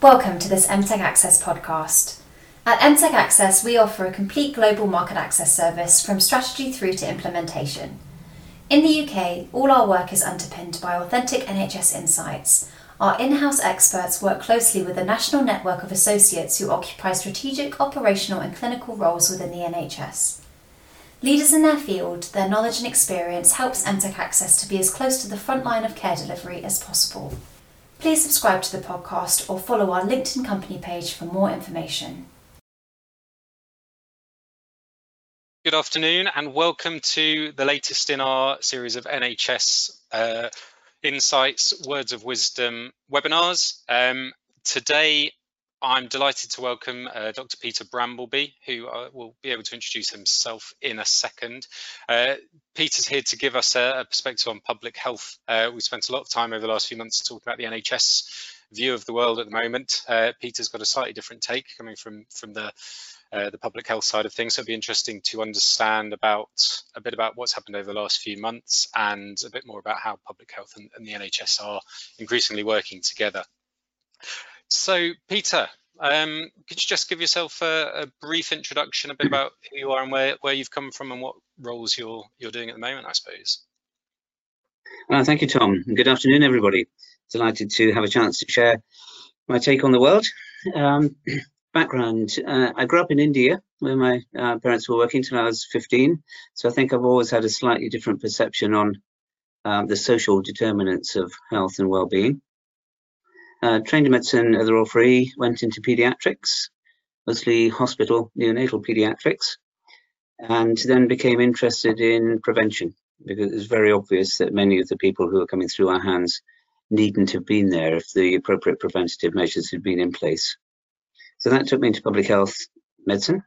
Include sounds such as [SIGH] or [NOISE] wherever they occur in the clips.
Welcome to this MTech Access podcast. At MTech Access, we offer a complete global market access service from strategy through to implementation. In the UK, all our work is underpinned by authentic NHS insights. Our in house experts work closely with a national network of associates who occupy strategic, operational, and clinical roles within the NHS. Leaders in their field, their knowledge and experience helps MTech Access to be as close to the front line of care delivery as possible. Please subscribe to the podcast or follow our LinkedIn company page for more information. Good afternoon, and welcome to the latest in our series of NHS uh, Insights, Words of Wisdom webinars. Um, today, I'm delighted to welcome uh, Dr. Peter Brambleby, who uh, will be able to introduce himself in a second. Uh, Peter's here to give us a, a perspective on public health. Uh, we spent a lot of time over the last few months talking about the NHS view of the world at the moment. Uh, Peter's got a slightly different take coming from from the uh, the public health side of things. So it'd be interesting to understand about a bit about what's happened over the last few months and a bit more about how public health and, and the NHS are increasingly working together. So, Peter, um, could you just give yourself a, a, brief introduction, a bit about who you are and where, where you've come from and what roles you're you're doing at the moment, I suppose? Uh, thank you, Tom. Good afternoon, everybody. Delighted to have a chance to share my take on the world. Um, [CLEARS THROAT] background, uh, I grew up in India where my uh, parents were working till I was 15. So I think I've always had a slightly different perception on um, the social determinants of health and well-being. Uh, trained in medicine at the Royal Free, went into pediatrics, mostly hospital neonatal pediatrics, and then became interested in prevention because it was very obvious that many of the people who were coming through our hands needn't have been there if the appropriate preventative measures had been in place. So that took me into public health medicine.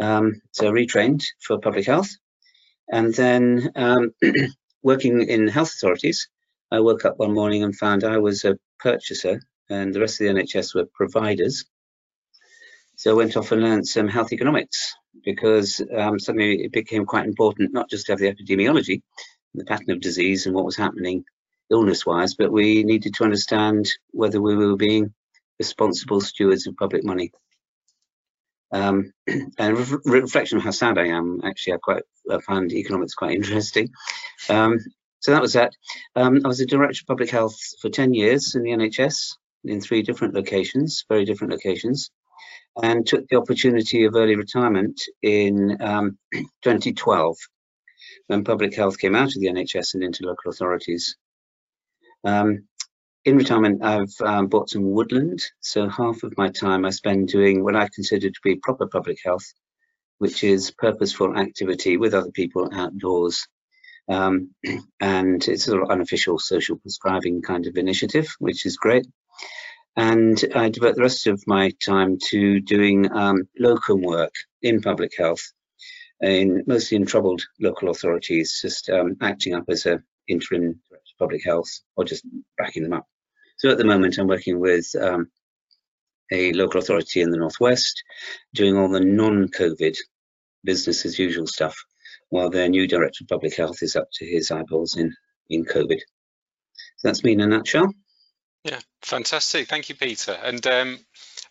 Um, so I retrained for public health and then um, [CLEARS THROAT] working in health authorities, I woke up one morning and found I was a purchaser and the rest of the NHS were providers. So I went off and learned some health economics because um, suddenly it became quite important not just to have the epidemiology, the pattern of disease and what was happening illness-wise, but we needed to understand whether we were being responsible stewards of public money. Um, [CLEARS THROAT] and re reflection of how sad I am, actually, I quite I found economics quite interesting. Um, so that was that. Um, I was a director of public health for 10 years in the NHS in three different locations, very different locations, and took the opportunity of early retirement in um, [CLEARS THROAT] 2012 when public health came out of the NHS and into local authorities. Um, in retirement, I've um, bought some woodland, so half of my time I spend doing what I consider to be proper public health, which is purposeful activity with other people outdoors um, [CLEARS THROAT] and it's sort of unofficial social prescribing kind of initiative, which is great. And I devote the rest of my time to doing um, locum work in public health, in mostly in troubled local authorities, just um, acting up as a interim director of public health or just backing them up. So at the moment, I'm working with um, a local authority in the northwest, doing all the non-COVID business as usual stuff while their new director of public health is up to his eyeballs in in COVID. So that's me in a nutshell. Yeah, fantastic. Thank you, Peter. And um,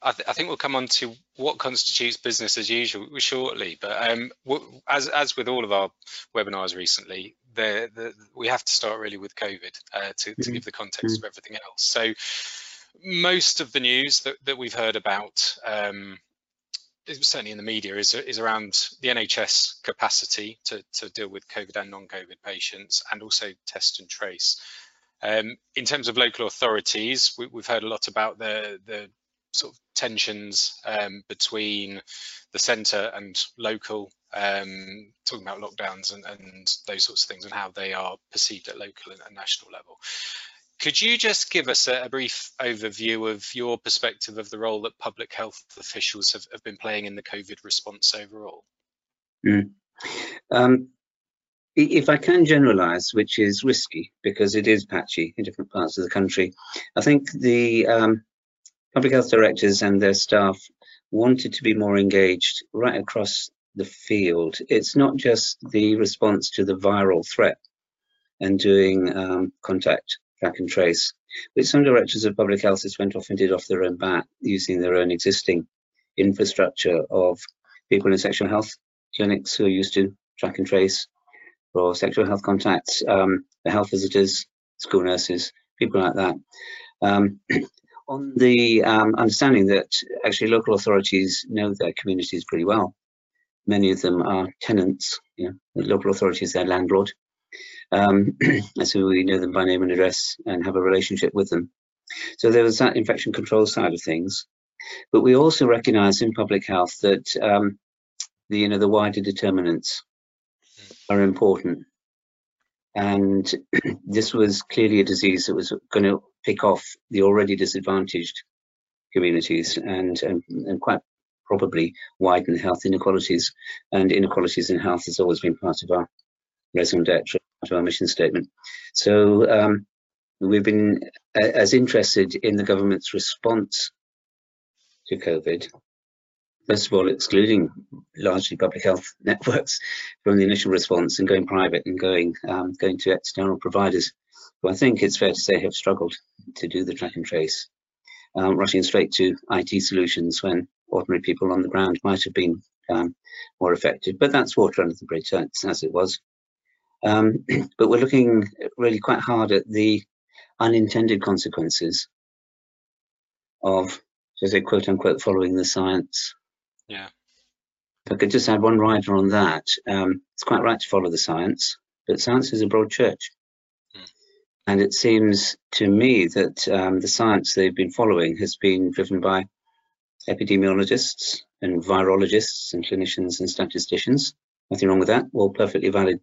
I, th I, think we'll come on to what constitutes business as usual shortly. But um, as as with all of our webinars recently, the, the, we have to start really with COVID uh, to, to mm -hmm. give the context mm -hmm. of everything else. So most of the news that, that we've heard about um, certainly in the media is, is around the NHS capacity to, to deal with COVID and non-COVID patients and also test and trace. Um, in terms of local authorities, we, have heard a lot about the, the sort of tensions um, between the centre and local, um, talking about lockdowns and, and, those sorts of things and how they are perceived at local and national level. Could you just give us a, a, brief overview of your perspective of the role that public health officials have, have been playing in the COVID response overall? Mm. Um, if I can generalize, which is risky because it is patchy in different parts of the country, I think the um, public health directors and their staff wanted to be more engaged right across the field. It's not just the response to the viral threat and doing um, contact track and trace. which some directors of public health just went off and did off their own bat, using their own existing infrastructure of people in sexual health clinics who are used to track and trace for sexual health contacts, um, the health visitors, school nurses, people like that. Um, [CLEARS THROAT] on the um, understanding that actually local authorities know their communities pretty well. Many of them are tenants, you know, the local authority is their landlord. Um, [CLEARS THROAT] so we know them by name and address and have a relationship with them. So there was that infection control side of things. But we also recognize in public health that um, the, you know, the wider determinants are important. And [CLEARS THROAT] this was clearly a disease that was going to pick off the already disadvantaged communities and, and, and quite probably widen health inequalities. And inequalities in health has always been part of our raison d'etre, of our mission statement. So um, we've been as interested in the government's response to COVID first of all, excluding largely public health [LAUGHS] networks from the initial response and going private and going um, going to external providers, who I think it's fair to say have struggled to do the track and trace, um, rushing straight to IT solutions when ordinary people on the ground might have been um, more effective. But that's water under the bridge, as it was. Um, [CLEARS THROAT] but we're looking really quite hard at the unintended consequences of, as a quote unquote, following the science yeah. If I could just add one rider on that, um, it's quite right to follow the science, but science is a broad church. Mm. And it seems to me that um, the science they've been following has been driven by epidemiologists and virologists and clinicians and statisticians. Nothing wrong with that, all perfectly valid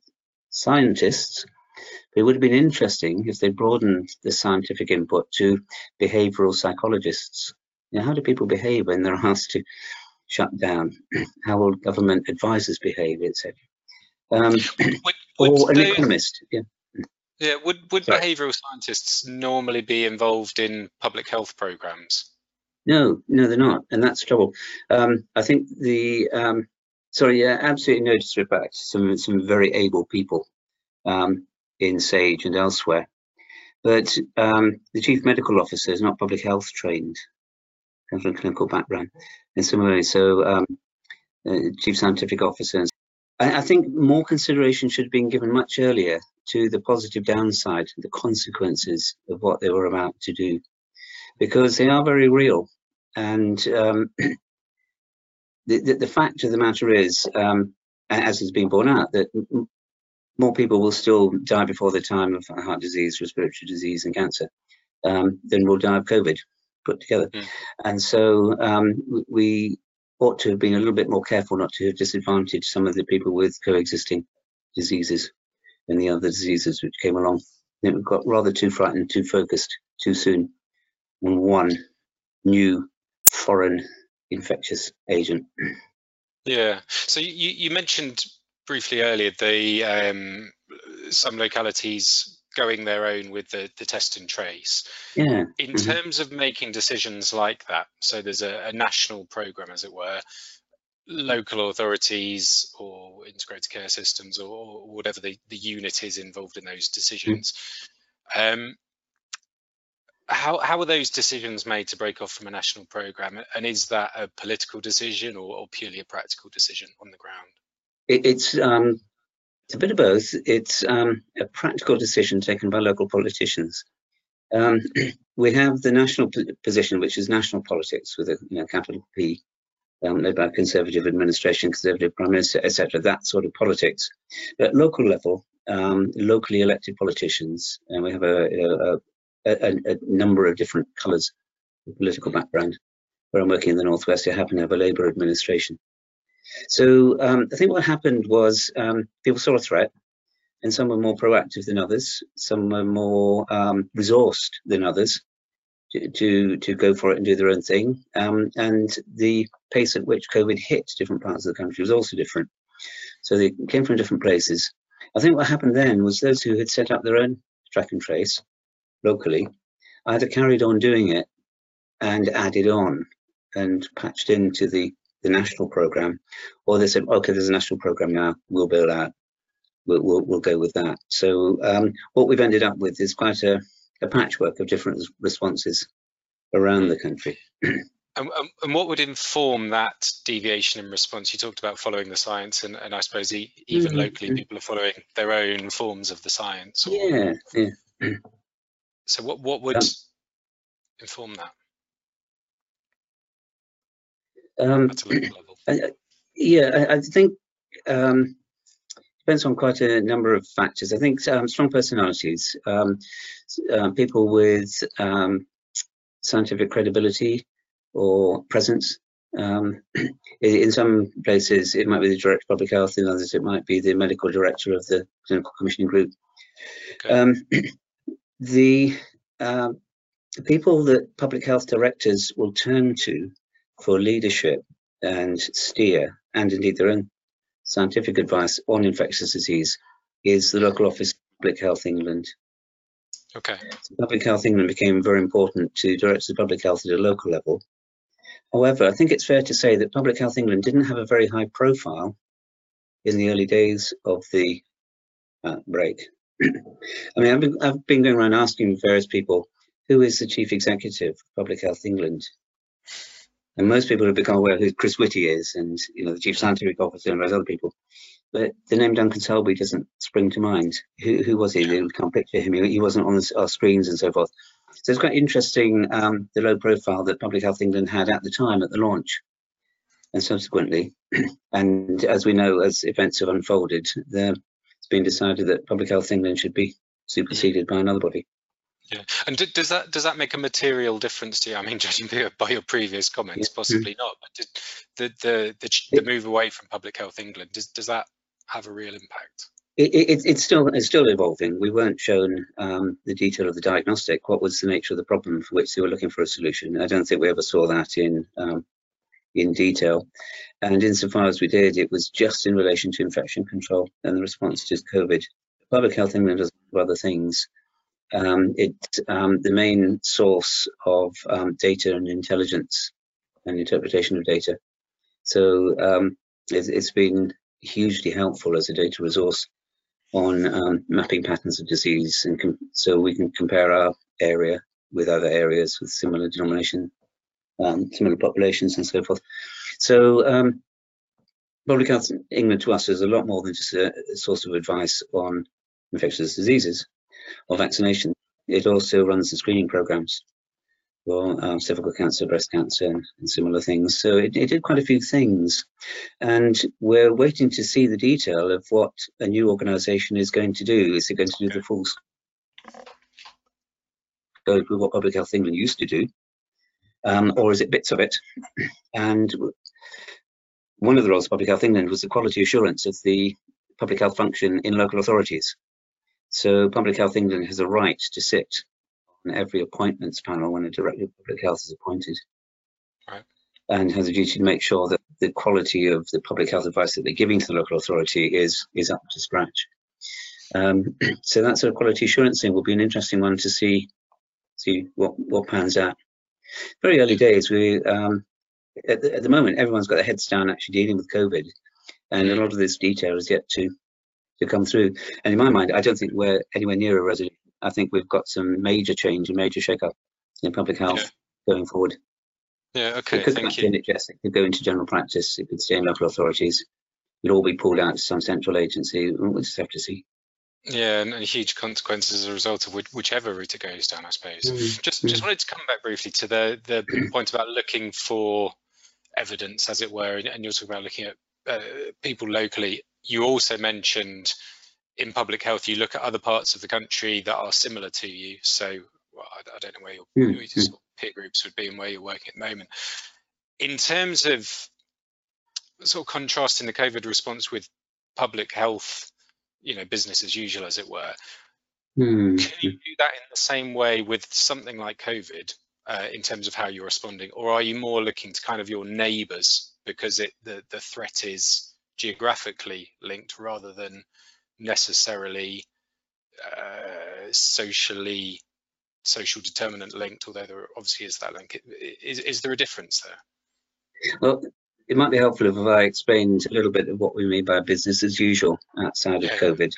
scientists. It would have been interesting if they broadened the scientific input to behavioral psychologists. You know, how do people behave when they're [LAUGHS] asked to shut down, [CLEARS THROAT] how will government advisors behave, etc. Um, would [CLEARS THROAT] or an economist, yeah. Yeah, would, would behavioural scientists normally be involved in public health programs? No, no, they're not, and that's trouble. Um, I think the um, sorry, yeah, absolutely no disrespect. Some some very able people um, in Sage and elsewhere, but um, the chief medical officer is not public health trained, comes from a clinical background some ways. So, um, uh, chief scientific officers. I, I, think more consideration should have been given much earlier to the positive downside, the consequences of what they were about to do, because they are very real. And um, [CLEARS THROAT] the, the, the, fact of the matter is, um, as has been borne out, that more people will still die before the time of heart disease, respiratory disease, and cancer um, than will die of COVID put together. Mm. And so um, we ought to have been a little bit more careful not to have disadvantaged some of the people with coexisting diseases and the other diseases which came along. we got rather too frightened, too focused too soon on one new foreign infectious agent. Yeah. So you, you mentioned briefly earlier the um, some localities going their own with the, the test and trace. Yeah. In mm-hmm. terms of making decisions like that, so there's a, a national program, as it were, local authorities or integrated care systems or whatever the, the unit is involved in those decisions. Mm. Um, how, how are those decisions made to break off from a national program? And is that a political decision or, or purely a practical decision on the ground? It, it's um, it's a bit of both. It's um, a practical decision taken by local politicians. Um, [CLEARS THROAT] we have the national position, which is national politics with a you know, capital P, um, led by conservative administration, conservative prime minister, etc. That sort of politics. But local level, um, locally elected politicians, and we have a, a, a number of different colours political background. Where I'm working in the northwest, I happen to have a Labour administration. So um, I think what happened was um, people saw a threat, and some were more proactive than others. Some were more um, resourced than others to, to, to go for it and do their own thing. Um, and the pace at which COVID hit different parts of the country was also different. So they came from different places. I think what happened then was those who had set up their own track and trace locally either carried on doing it and added on and patched into the the national program, or they said, okay, there's a national program now, we'll build out, we'll, we'll, we'll go with that. So um, what we've ended up with is quite a, a patchwork of different responses around the country. [CLEARS THROAT] And, and, what would inform that deviation in response? You talked about following the science, and, and I suppose even mm -hmm. locally, people are following their own forms of the science. Or, yeah, yeah. [CLEARS THROAT] So what what would um, inform that? Um, [CLEARS THROAT] I, yeah, I, I think um, depends on quite a number of factors. I think um, strong personalities, um, uh, people with um, scientific credibility or presence. Um, [CLEARS THROAT] in some places, it might be the director of public health. In others, it might be the medical director of the clinical commissioning group. Okay. [CLEARS THROAT] Um, the uh, people that public health directors will turn to for leadership and steer, and indeed their own scientific advice on infectious disease, is the local office of Public Health England. Okay. So public Health England became very important to directors of public health at a local level. However, I think it's fair to say that Public Health England didn't have a very high profile in the early days of the outbreak. [CLEARS THROAT] I mean, I've been, I've been going around asking various people, who is the chief executive of Public Health England? And most people have become aware who Chris Whitty is and, you know, the chief scientific officer and various other people. But the name Duncan Selbie doesn't spring to mind. Who, who was he? We can't picture him. He wasn't on our screens and so forth. So it's quite interesting um, the low profile that Public Health England had at the time at the launch and subsequently. [CLEARS THROAT] and as we know, as events have unfolded, there been decided that Public Health England should be superseded by another body. Yeah, and does that does that make a material difference to you? I mean, [LAUGHS] judging by your previous comments, yeah. possibly not. But did the the the, the move away from Public Health England does does that have a real impact? It, it, it's still it's still evolving. We weren't shown um, the detail of the diagnostic. What was the nature of the problem for which they were looking for a solution? I don't think we ever saw that in um, in detail. And insofar as we did, it was just in relation to infection control and the response to COVID. Public Health England does other things. Um, it's um, the main source of um, data and intelligence and interpretation of data. So um, it's, it's been hugely helpful as a data resource on um, mapping patterns of disease and so we can compare our area with other areas with similar denomination um, similar populations and so forth. So um, Public Health England to us is a lot more than just a, source of advice on infectious diseases or vaccination. It also runs the screening programs for um, cervical cancer, breast cancer, and, similar things. So it, it, did quite a few things. And we're waiting to see the detail of what a new organization is going to do. Is it going to do the full scope of what Public Health England used to do? Um, or is it bits of it? And one of the roles of Public Health England was the quality assurance of the public health function in local authorities. So Public Health England has a right to sit on every appointments panel when a director of public health is appointed. Right. And has a duty to make sure that the quality of the public health advice that they're giving to the local authority is is up to scratch. Um, [CLEARS THROAT] so that sort of quality assurance thing will be an interesting one to see see what what pans out very early days. We um, at, the, at, the, moment everyone's got their heads down actually dealing with COVID, and a lot of this detail is yet to to come through. And in my mind, I don't think we're anywhere near a resolution. I think we've got some major change and major shake-up in public health yeah. going forward. Yeah, okay, it could thank you. NHS, it could go into general practice, it could stay in local authorities, it'll all be pulled out to some central agency. We'll just have to see. Yeah, and, and, huge consequences as a result of which, whichever route it goes down, I suppose. Mm. Just just wanted to come back briefly to the the [CLEARS THROAT] point about looking for evidence, as it were, and, and you're talking about looking at uh, people locally. You also mentioned in public health, you look at other parts of the country that are similar to you. So well, I, I, don't know where your, mm. your sort of peer groups would be and where you're working at the moment. In terms of sort of contrasting the COVID response with public health you know business as usual as it were. Mm. can you do that in the same way with something like covid uh, in terms of how you're responding? Or are you more looking to kind of your neighbors because it the, the threat is geographically linked rather than necessarily uh, socially social determinant linked although there obviously is that link. Is, is there a difference there? Well it might be helpful if I explained a little bit of what we mean by business as usual outside of COVID.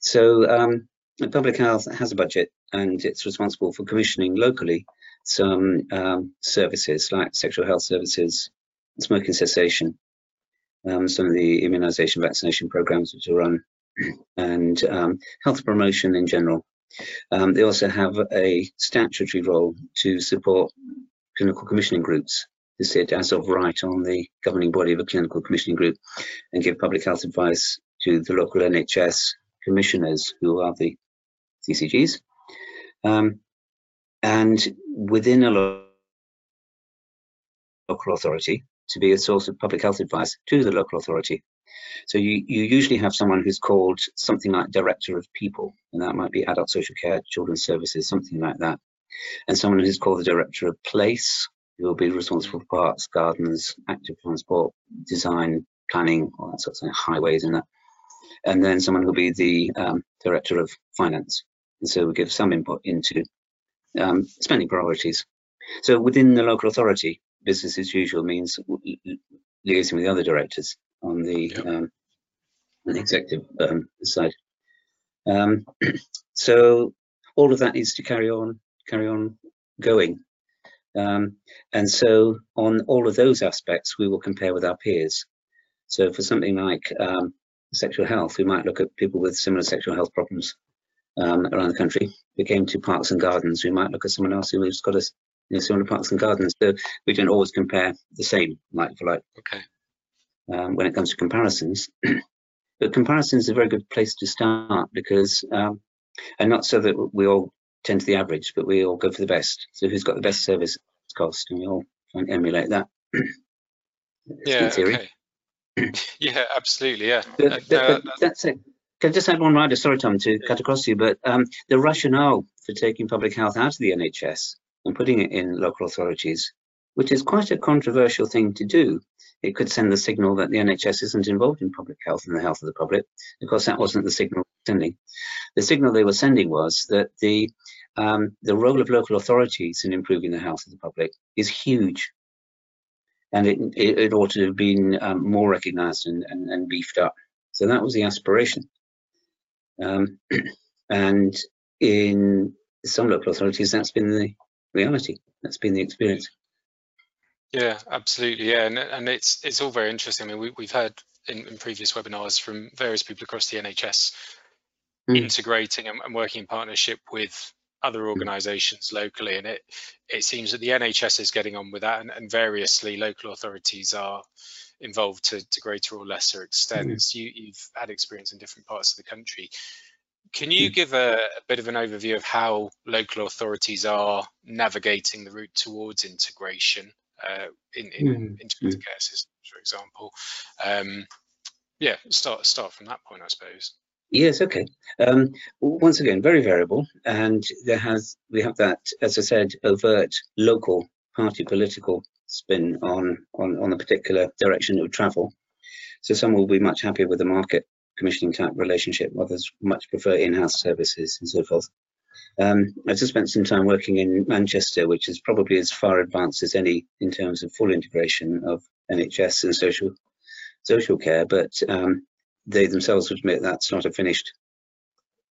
So um, public health has a budget and it's responsible for commissioning locally some um, services like sexual health services, smoking cessation, um, some of the immunisation vaccination programs which are run, and um, health promotion in general. Um, they also have a statutory role to support clinical commissioning groups sit as of right on the governing body of a clinical commissioning group and give public health advice to the local NHS commissioners who are the CCGs. Um, and within a local authority to be a source of public health advice to the local authority. So you, you usually have someone who's called something like director of people, and that might be adult social care, children's services, something like that. And someone who's called the director of place, who will be responsible for parks, gardens, active transport, design, planning, all that sort of thing, highways and that. And then someone who'll be the um, director of finance. And so we give some input into um, spending priorities. So within the local authority, business as usual means liaising with the other directors on the, yep. um, on the executive um, side. Um, [CLEARS THROAT] so all of that needs to carry on, carry on going. Um, and so on all of those aspects, we will compare with our peers. So for something like um, sexual health, we might look at people with similar sexual health problems um, around the country. If we came to parks and gardens, we might look at someone else who's got a you know, similar parks and gardens. So we don't always compare the same, like for like. Okay. Um, when it comes to comparisons, [CLEARS THROAT] but comparisons is a very good place to start because, um, and not so that we all tend to the average, but we all go for the best. So who's got the best service cost, and we all try and emulate that. [CLEARS THROAT] yeah. Okay. [CLEARS THROAT] yeah, absolutely. Yeah. But, uh, that's it. Can I just add one rider? Sorry, Tom, to cut across you, but um, the rationale for taking public health out of the NHS and putting it in local authorities, which is quite a controversial thing to do. It could send the signal that the NHS isn't involved in public health and the health of the public. Of course, that wasn't the signal sending. The signal they were sending was that the um, the role of local authorities in improving the health of the public is huge. And it, it, it ought to have been um, more recognised and, and, and beefed up. So that was the aspiration. Um, [CLEARS THROAT] and in some local authorities, that's been the reality. That's been the experience. Yeah, absolutely. Yeah, and, and it's it's all very interesting. I mean, we, we've heard in, in previous webinars from various people across the NHS mm. integrating and, and, working in partnership with other hmm. organisations locally, and it it seems that the NHS is getting on with that, and, and variously local authorities are involved to, to greater or lesser extents. Mm. You, you've had experience in different parts of the country. Can you mm. give a, a, bit of an overview of how local authorities are navigating the route towards integration uh, in, in mm. integrated care systems, for example? Um, yeah, start start from that point, I suppose. Yes, okay. Um, once again, very variable, and there has we have that, as I said, overt local party political spin on, on, on a particular direction of travel. So some will be much happier with the market commissioning type relationship, others much prefer in-house services and so forth. Um, I just spent some time working in Manchester, which is probably as far advanced as any in terms of full integration of NHS and social social care, but um, they themselves admit that's not a finished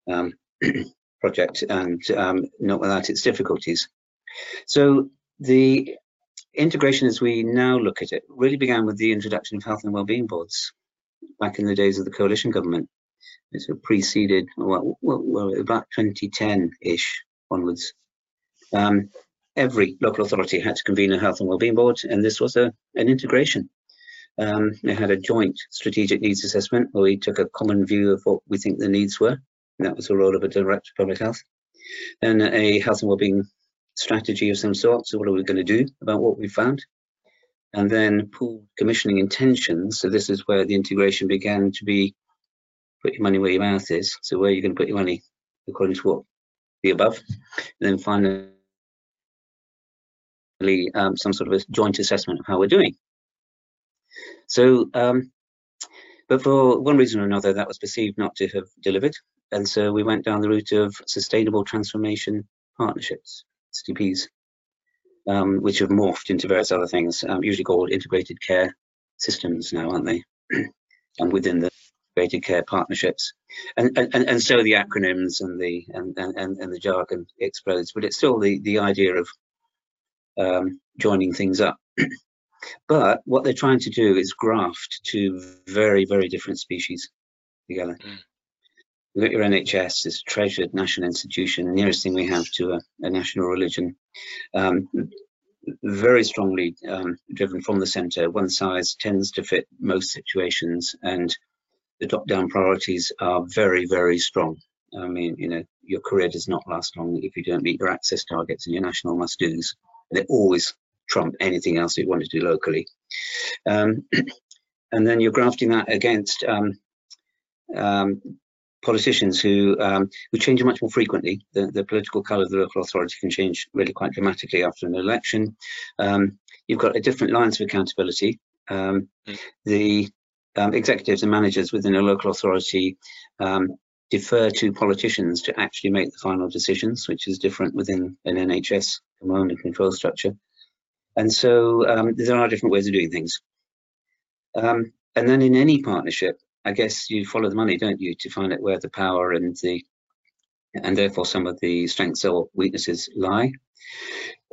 um, [CLEARS THROAT] project and um, not without its difficulties. So the integration as we now look at it really began with the introduction of health and wellbeing boards back in the days of the coalition government. It sort of preceded well, well, about 2010-ish onwards. Um, every local authority had to convene a health and wellbeing board, and this was a, an integration. Um, they had a joint strategic needs assessment where we took a common view of what we think the needs were, that was the role of a director of public health. Then a health and wellbeing strategy of some sort. So what are we going to do about what we found? And then pool commissioning intentions. So this is where the integration began to be put your money where your mouth is. So where are you going to put your money according to what the above. And then finally, um, some sort of a joint assessment of how we're doing. So, um, but for one reason or another, that was perceived not to have delivered. And so we went down the route of sustainable transformation partnerships. STPs, um, which have morphed into various other things, um, usually called integrated care systems now, aren't they? [CLEARS THROAT] and within the integrated care partnerships. and, and, and so the acronyms and the and, and, and the jargon explodes, but it's still the, the idea of um, joining things up. [CLEARS THROAT] but what they're trying to do is graft two very, very different species together. Mm. You've got your NHS, this treasured national institution, the nearest thing we have to a, a national religion, um, very strongly um, driven from the centre. One size tends to fit most situations, and the top-down priorities are very, very strong. I mean, you know, your career does not last long if you don't meet your access targets and your national must-dos. They're always trump anything else you want to do locally. Um, [CLEARS THROAT] and then you're grafting that against um, um, politicians who um, who change much more frequently. The, the political colour of the local authority can change really quite dramatically after an election. Um, you've got a different lines of accountability. Um, mm. The um, executives and managers within a local authority um, defer to politicians to actually make the final decisions, which is different within an NHS command and control structure. And so um, there are different ways of doing things. and then in any partnership, I guess you follow the money, don't you, to find out where the power and the and therefore some of the strengths or weaknesses lie.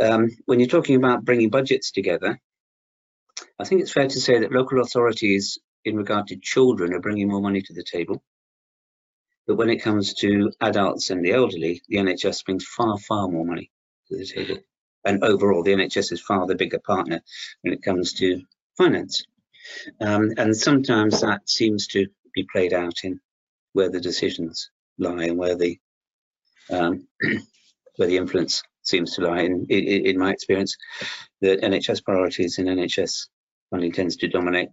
Um, when you're talking about bringing budgets together, I think it's fair to say that local authorities in regard to children are bringing more money to the table. But when it comes to adults and the elderly, the NHS brings far, far more money to the table. And overall, the NHS is far the bigger partner when it comes to finance. Um, and sometimes that seems to be played out in where the decisions lie and where the um, [CLEARS THROAT] where the influence seems to lie. In, in, in my experience, the NHS priorities in NHS funding tends to dominate.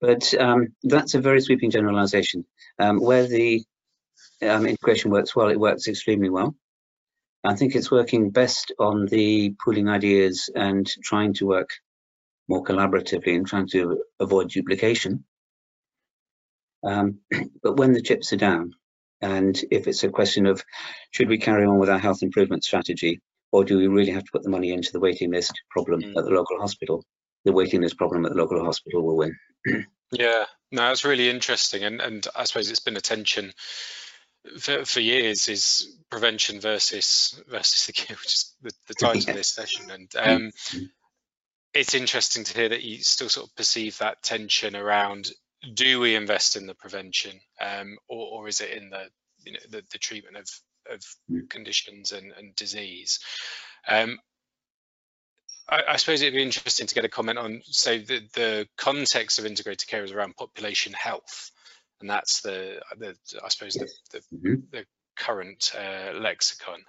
But um, that's a very sweeping generalisation. Um, where the um, integration works well, it works extremely well. I think it's working best on the pooling ideas and trying to work more collaboratively and trying to avoid duplication. Um, [CLEARS THROAT] but when the chips are down, and if it's a question of should we carry on with our health improvement strategy, or do we really have to put the money into the waiting list problem mm. at the local hospital? The waiting list problem at the local hospital will win. [CLEARS THROAT] yeah, no, that's really interesting, and and I suppose it's been a tension for, for years is prevention versus versus the cure, [LAUGHS] which is the, the title of this [LAUGHS] session, and um, it's interesting to hear that you still sort of perceive that tension around do we invest in the prevention um, or, or, is it in the you know the, the treatment of of mm. conditions and, and disease? Um, I, I, suppose it'd be interesting to get a comment on say the, the context of integrated care is around population health and that's the, the I suppose the, the, mm-hmm. the current uh, lexicon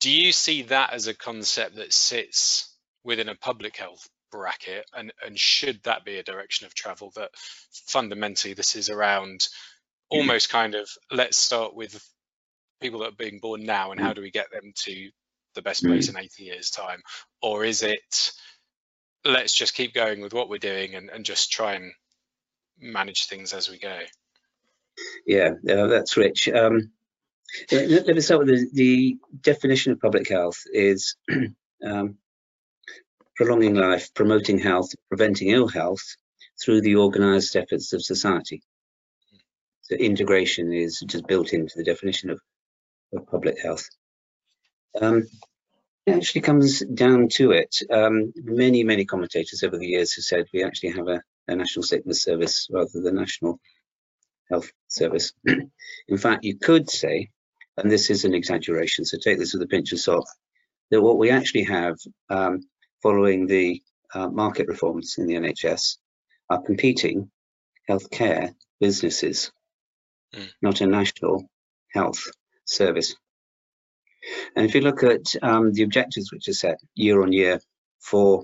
do you see that as a concept that sits within a public health bracket and and should that be a direction of travel that fundamentally this is around mm. almost kind of let's start with people that are being born now and how mm. do we get them to the best mm. place in 80 years time or is it let's just keep going with what we're doing and, and just try and manage things as we go yeah that's rich um, let, me start with the, the definition of public health is [CLEARS THROAT] um, prolonging life, promoting health, preventing ill health through the organized efforts of society. So integration is just built into the definition of, of public health. Um, it actually comes down to it. Um, many, many commentators over the years have said we actually have a, a national sickness service rather than national health service. [CLEARS THROAT] In fact, you could say, and this is an exaggeration, so take this with a pinch of salt, that what we actually have um, following the uh, market reforms in the NHS are competing healthcare businesses, mm. not a national health service. And if you look at um, the objectives which are set year on year for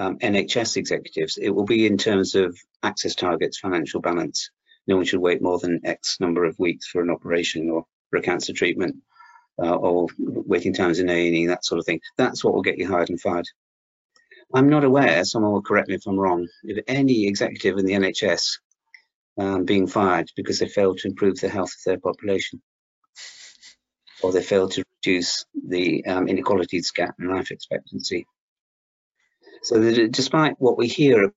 um, NHS executives, it will be in terms of access targets, financial balance. No one should wait more than X number of weeks for an operation or for a cancer treatment uh, or waiting times in A&E, that sort of thing. That's what will get you hired and fired. I'm not aware, someone will correct me if I'm wrong, of any executive in the NHS um, being fired because they failed to improve the health of their population or they failed to reduce the um, inequalities gap in life expectancy. So that despite what we hear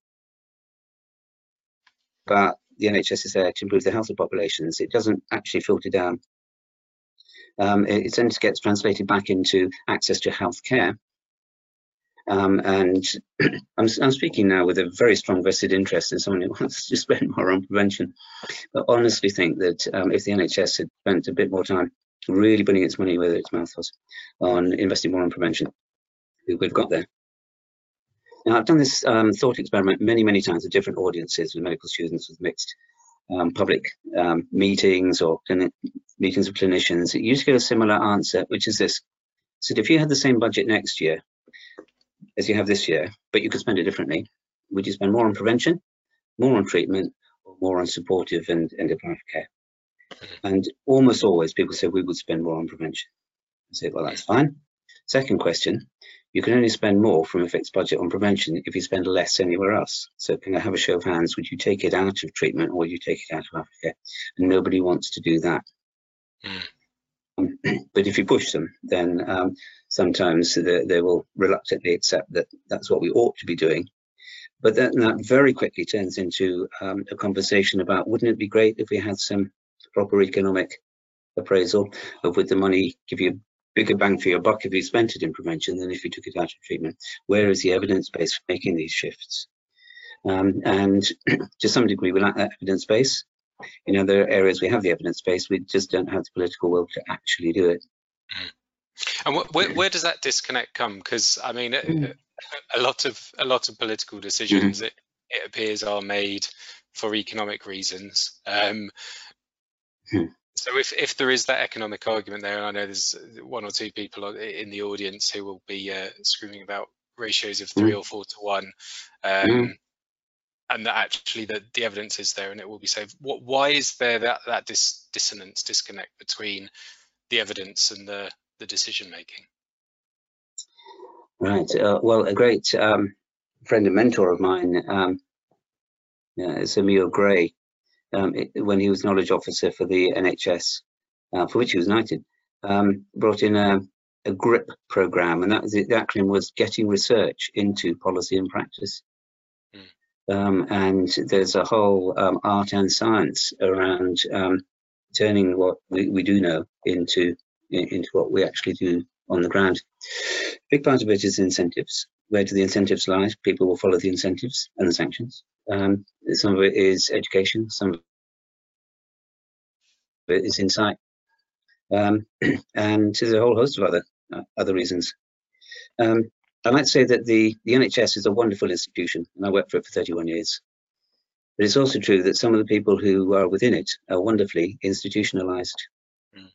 about the NHS is there to improve the health of populations, it doesn't actually filter down. Um, it, it then gets translated back into access to healthcare. Um, and [CLEARS THROAT] I'm, I'm, speaking now with a very strong vested interest in someone who [LAUGHS] wants to spend more on prevention. But honestly think that um, if the NHS had spent a bit more time really putting its money where its mouth was on investing more on prevention, we would have got there. Now, I've done this um, thought experiment many, many times with different audiences, with medical students, with mixed um, public um, meetings or meetings of clinicians. You usually get a similar answer, which is this. So if you had the same budget next year as you have this year, but you could spend it differently, would you spend more on prevention, more on treatment, or more on supportive and end-of-life care? And almost always people say we would spend more on prevention. I say, well, that's fine. Second question, you can only spend more from a fixed budget on prevention if you spend less anywhere else. So can I have a show of hands? Would you take it out of treatment or would you take it out of Africa? And nobody wants to do that. Mm. Um, [CLEARS THROAT] but if you push them, then um, sometimes they, they, will reluctantly accept that that's what we ought to be doing. But then that very quickly turns into um, a conversation about wouldn't it be great if we had some proper economic appraisal of would the money give you bigger bang for your buck if you spent it in prevention than if you took it out of treatment. Where is the evidence base for making these shifts? Um, and [CLEARS THROAT] to some degree, we lack that evidence base. In other areas, we have the evidence base, we just don't have the political will to actually do it. And where, where does that disconnect come? Because I mean, mm. a lot of a lot of political decisions, mm. it, it appears, are made for economic reasons. Um, hmm. So if, if there is that economic argument there, and I know there's one or two people in the audience who will be uh, screaming about ratios of three mm. or four to one, um, mm. and that actually the, the evidence is there and it will be safe. What, why is there that, that dis, dissonance, disconnect between the evidence and the, the decision making? Right. Uh, well, a great um, friend and mentor of mine um, yeah, is Muir Gray um, it, when he was knowledge officer for the NHS, uh, for which he was knighted, um, brought in a, a, GRIP program, and that was, the acronym was Getting Research into Policy and Practice. Mm. Um, and there's a whole um, art and science around um, turning what we, we do know into into what we actually do on the ground. Big part of it is incentives. Where do the incentives lie? People will follow the incentives and the sanctions. Um, some of it is education, some of it is insight, um, [CLEARS THROAT] and there's a whole host of other uh, other reasons. Um, I might say that the, the NHS is a wonderful institution, and I worked for it for 31 years. But it's also true that some of the people who are within it are wonderfully institutionalized. Mm.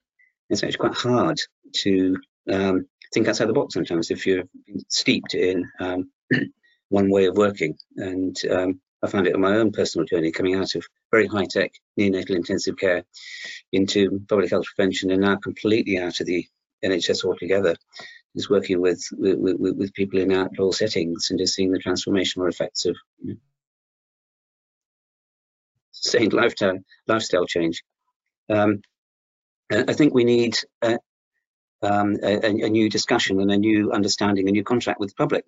It's actually quite hard to um, think outside the box sometimes if you're steeped in um, [CLEARS THROAT] one way of working. And um, I found it on my own personal journey coming out of very high tech neonatal intensive care into public health prevention and now completely out of the NHS altogether. Is working with with, with, people in outdoor settings and just seeing the transformational effects of you know, sustained [LAUGHS] lifestyle lifestyle change. Um, I think we need a, um, a, a, new discussion and a new understanding, a new contract with the public.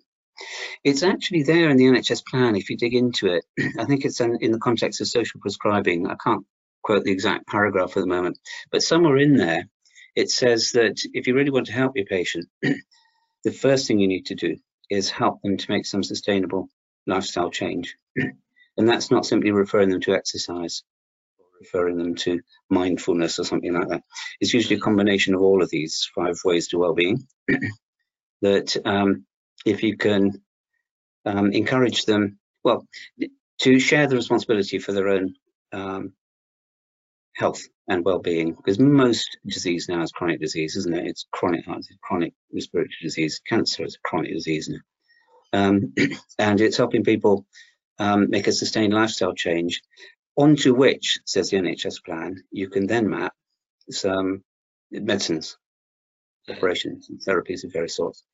It's actually there in the NHS plan if you dig into it. [CLEARS THROAT] I think it's in, in the context of social prescribing. I can't quote the exact paragraph at the moment, but somewhere in there it says that if you really want to help your patient, [CLEARS THROAT] the first thing you need to do is help them to make some sustainable lifestyle change. [CLEARS THROAT] and that's not simply referring them to exercise referring them to mindfulness or something like that. It's usually a combination of all of these five ways to well-being [CLEARS THROAT] that um, if you can um, encourage them, well, to share the responsibility for their own um, health and well-being, because most disease now is chronic disease, isn't it? It's chronic heart, it's chronic respiratory disease. Cancer is a chronic disease now. Um, [CLEARS THROAT] and it's helping people um, make a sustained lifestyle change, onto which, says the NHS plan, you can then map some medicines, operations, and therapies of various sorts.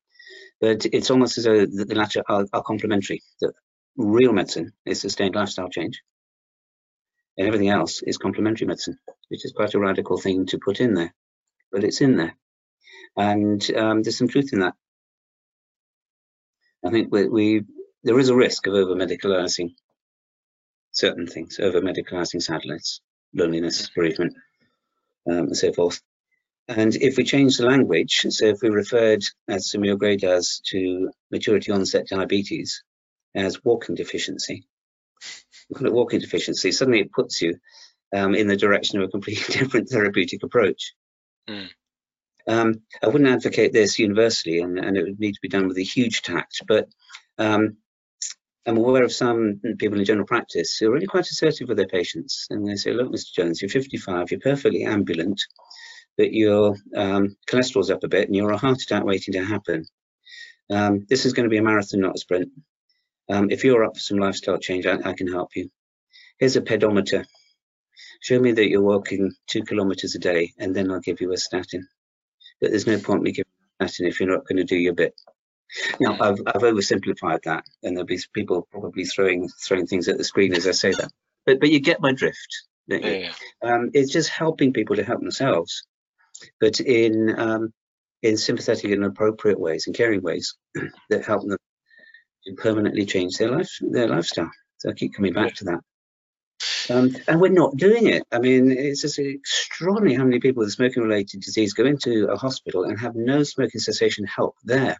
But it's almost as though the, latter are, are complementary. That real medicine is sustained lifestyle change, and everything else is complementary medicine, which is quite a radical thing to put in there, but it's in there, and um, there's some truth in that. I think we, we there is a risk of over medicalizing certain things, over medicalizing satellites, loneliness, bereavement, um, and so forth. And if we change the language, so if we referred, as Sir Muir Gray does, to maturity onset diabetes as walking deficiency, we call it walking deficiency, suddenly it puts you um, in the direction of a completely [LAUGHS] different therapeutic approach. Mm. Um, I wouldn't advocate this universally, and, and, it would need to be done with a huge tact, but um, I'm aware of some people in general practice who are really quite assertive with their patients, and they say, look, Mr. Jones, you're 55, you're perfectly ambulant, but your um, cholesterol's up a bit and you're a heart attack waiting to happen. Um, this is going to be a marathon, not a sprint. Um, if you're up for some lifestyle change, I, I, can help you. Here's a pedometer. Show me that you're walking two kilometers a day, and then I'll give you a statin. But there's no point me giving you a statin if you're not going to do your bit. Now, I've, I've oversimplified that, and there'll be people probably throwing throwing things at the screen as I say that. But but you get my drift. Yeah. Um, it's just helping people to help themselves, but in um, in sympathetic and appropriate ways, and caring ways [CLEARS THROAT] that help them to permanently change their life their lifestyle. So I keep coming back yeah. to that. Um, and we're not doing it. I mean, it's just extraordinary how many people with smoking related disease go into a hospital and have no smoking cessation help there.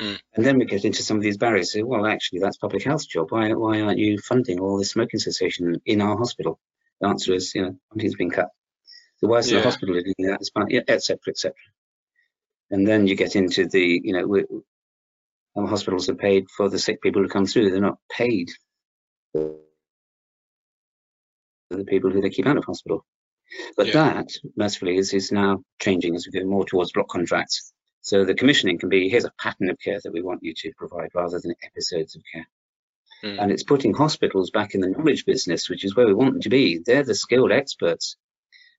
Mm. And then we get into some of these barriers. Say, well, actually, that's public health job. Why, why aren't you funding all this smoking cessation in our hospital? The answer is, you know, funding's been cut. So why is yeah. the hospital doing that? Etc. Etc. And then you get into the, you know, we, hospitals are paid for the sick people who come through. They're not paid for the people who they keep out of hospital. But yeah. that, mercifully, is, is now changing as we go more towards block contracts. So the commissioning can be, here's a pattern of care that we want you to provide rather than episodes of care. Mm. And it's putting hospitals back in the knowledge business, which is where we want them to be. They're the skilled experts